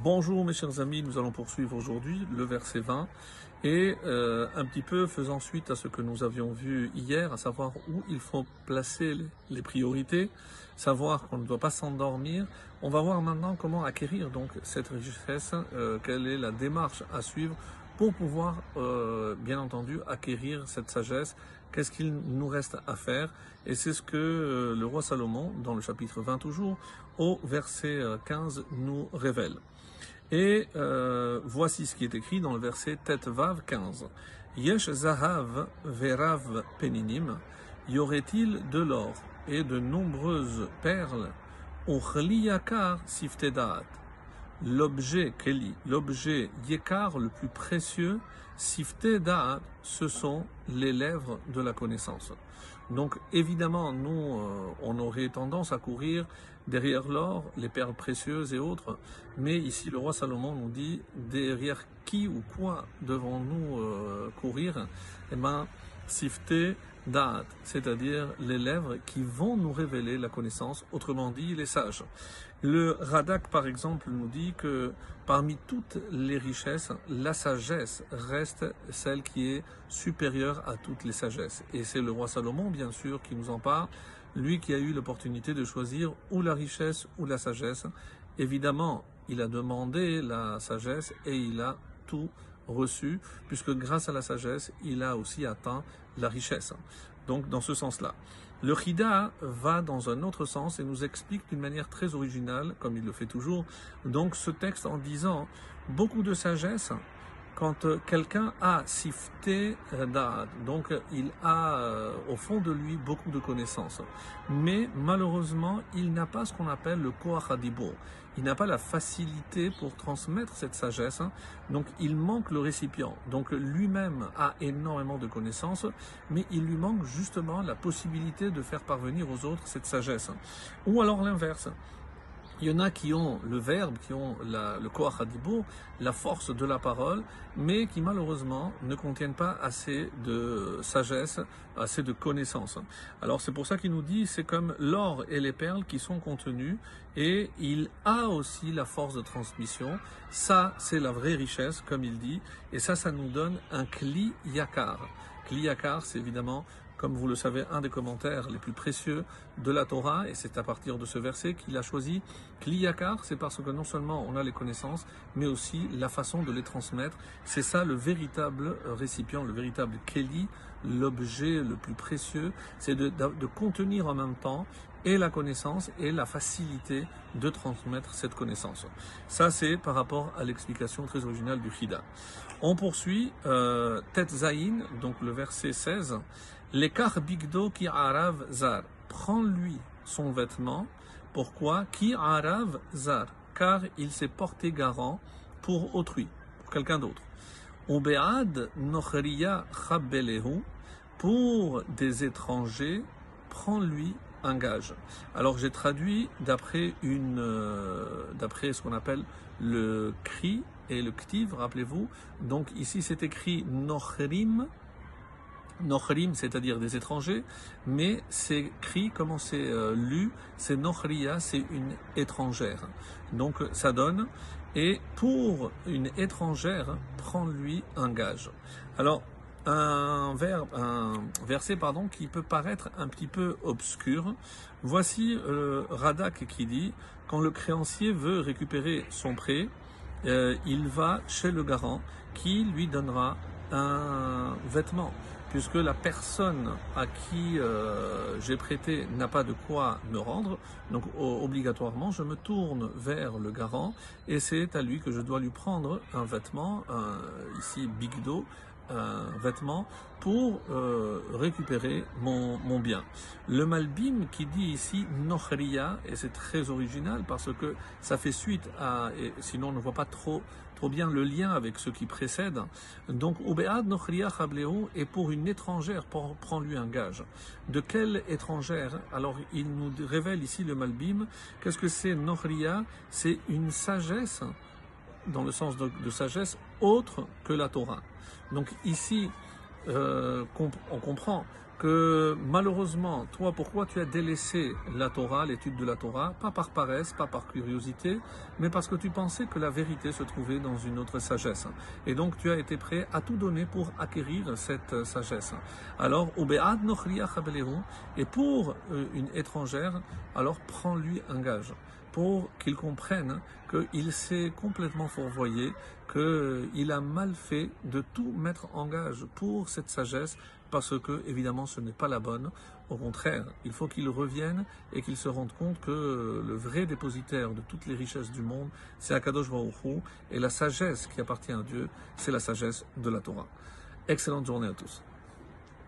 Bonjour mes chers amis, nous allons poursuivre aujourd'hui le verset 20 et euh, un petit peu faisant suite à ce que nous avions vu hier, à savoir où il faut placer les, priorités, savoir qu'on ne doit pas s'endormir. On va voir maintenant comment acquérir donc cette richesse, euh, quelle est la démarche à suivre pour pouvoir euh, bien entendu acquérir cette sagesse. Qu'est-ce qu'il nous reste à faire? Et c'est ce que euh, le roi Salomon, dans le chapitre 20 toujours, au verset euh, 15, nous révèle. Et euh, voici ce qui est écrit dans le verset Tet Vav 15. Yesh Zahav Verav Peninim, y aurait-il de l'or et de nombreuses perles, Uchliyakar Siftedat, l'objet Keli, l'objet Yekar le plus précieux, Siftedat, ce sont les lèvres de la connaissance. Donc évidemment, nous, euh, on aurait tendance à courir derrière l'or, les perles précieuses et autres, mais ici le roi Salomon nous dit derrière qui ou quoi devons-nous euh, courir? Eh bien, sifte da'at, c'est-à-dire les lèvres qui vont nous révéler la connaissance, autrement dit les sages. Le Radak, par exemple, nous dit que parmi toutes les richesses, la sagesse reste celle qui est supérieure à toutes les sagesses. Et c'est le roi Salomon, bien sûr, qui nous en parle, lui qui a eu l'opportunité de choisir ou la richesse ou la sagesse. Évidemment, il a demandé la sagesse et il a tout reçu, puisque grâce à la sagesse, il a aussi atteint la richesse. Donc, dans ce sens-là. Le Chida va dans un autre sens et nous explique d'une manière très originale, comme il le fait toujours, donc ce texte en disant beaucoup de sagesse quand quelqu'un a sifté da'at, donc il a euh, au fond de lui beaucoup de connaissances, mais malheureusement il n'a pas ce qu'on appelle le koach hadibo. Il n'a pas la facilité pour transmettre cette sagesse, hein. donc il manque le récipient. Donc lui-même a énormément de connaissances, mais il lui manque justement la possibilité de faire parvenir aux autres cette sagesse. Ou alors l'inverse. Il y en a qui ont le verbe, qui ont le koach hadibo, la force de la parole, mais qui malheureusement ne contiennent pas assez de sagesse, assez de connaissances. Alors c'est pour ça qu'il nous dit, c'est comme l'or et les perles qui sont contenus, et il a aussi la force de transmission. Ça, c'est la vraie richesse, comme il dit, et ça, ça nous donne un kli yakar. Kli yakar, c'est évidemment comme vous le savez, un des commentaires les plus précieux de la Torah, et c'est à partir de ce verset qu'il a choisi Kliyakar, c'est parce que non seulement on a les connaissances, mais aussi la façon de les transmettre. C'est ça le véritable récipient, le véritable Keli, l'objet le plus précieux, c'est de, de, contenir en même temps et la connaissance et la facilité de transmettre cette connaissance. Ça, c'est par rapport à l'explication très originale du Chida. On poursuit, euh, Tet donc le verset 16. L'écart bigdo qui arav zar. Prends-lui son vêtement. Pourquoi Qui arav zar? Car il s'est porté garant pour autrui, pour quelqu'un d'autre. Obead chabelehu. Pour des étrangers, prends-lui gage. Alors j'ai traduit d'après une, euh, d'après ce qu'on appelle le cri et le ktiv, rappelez-vous. Donc ici c'est écrit nochrim Nochrim, c'est-à-dire des étrangers, mais c'est écrit, comment c'est euh, lu, c'est Nochria, c'est une étrangère. Donc ça donne, et pour une étrangère, prends-lui un gage. Alors, un, verset pardon, qui peut paraître un petit peu obscur. Voici euh, Radak qui dit, quand le créancier veut récupérer son prêt, euh, il va chez le garant qui lui donnera un vêtement puisque la personne à qui euh, j'ai prêté n'a pas de quoi me rendre, donc obligatoirement je me tourne vers le garant et c'est à lui que je dois lui prendre un vêtement, ici bigdo, un vêtement pour euh, récupérer mon, mon, bien. Le Malbim qui dit ici Nochria, et c'est très original parce que ça fait suite à, et sinon on ne voit pas trop, trop bien le lien avec ce qui précède. Donc Ubead Nochria Chableu est pour une étrangère, pour prendre lui un gage. De quelle étrangère? Alors il nous révèle ici le Malbim, qu'est-ce que c'est Nochria? C'est une sagesse dans le sens de, sagesse autre que la Torah. Donc ici, euh, on comprend que malheureusement, toi, pourquoi tu as délaissé la Torah, l'étude de la Torah, pas par paresse, pas par curiosité, mais parce que tu pensais que la vérité se trouvait dans une autre sagesse. Et donc tu as été prêt à tout donner pour acquérir cette sagesse. Alors, et pour euh, une étrangère, alors prends-lui un gage pour qu'il comprenne qu'il s'est complètement fourvoyé, qu'il a mal fait de tout mettre en gage pour cette sagesse, parce que évidemment ce n'est pas la bonne. Au contraire, il faut qu'il revienne et qu'il se rende compte que le vrai dépositaire de toutes les richesses du monde, c'est Akadosh Baruch et la sagesse qui appartient à Dieu, c'est la sagesse de la Torah. Excellente journée à tous.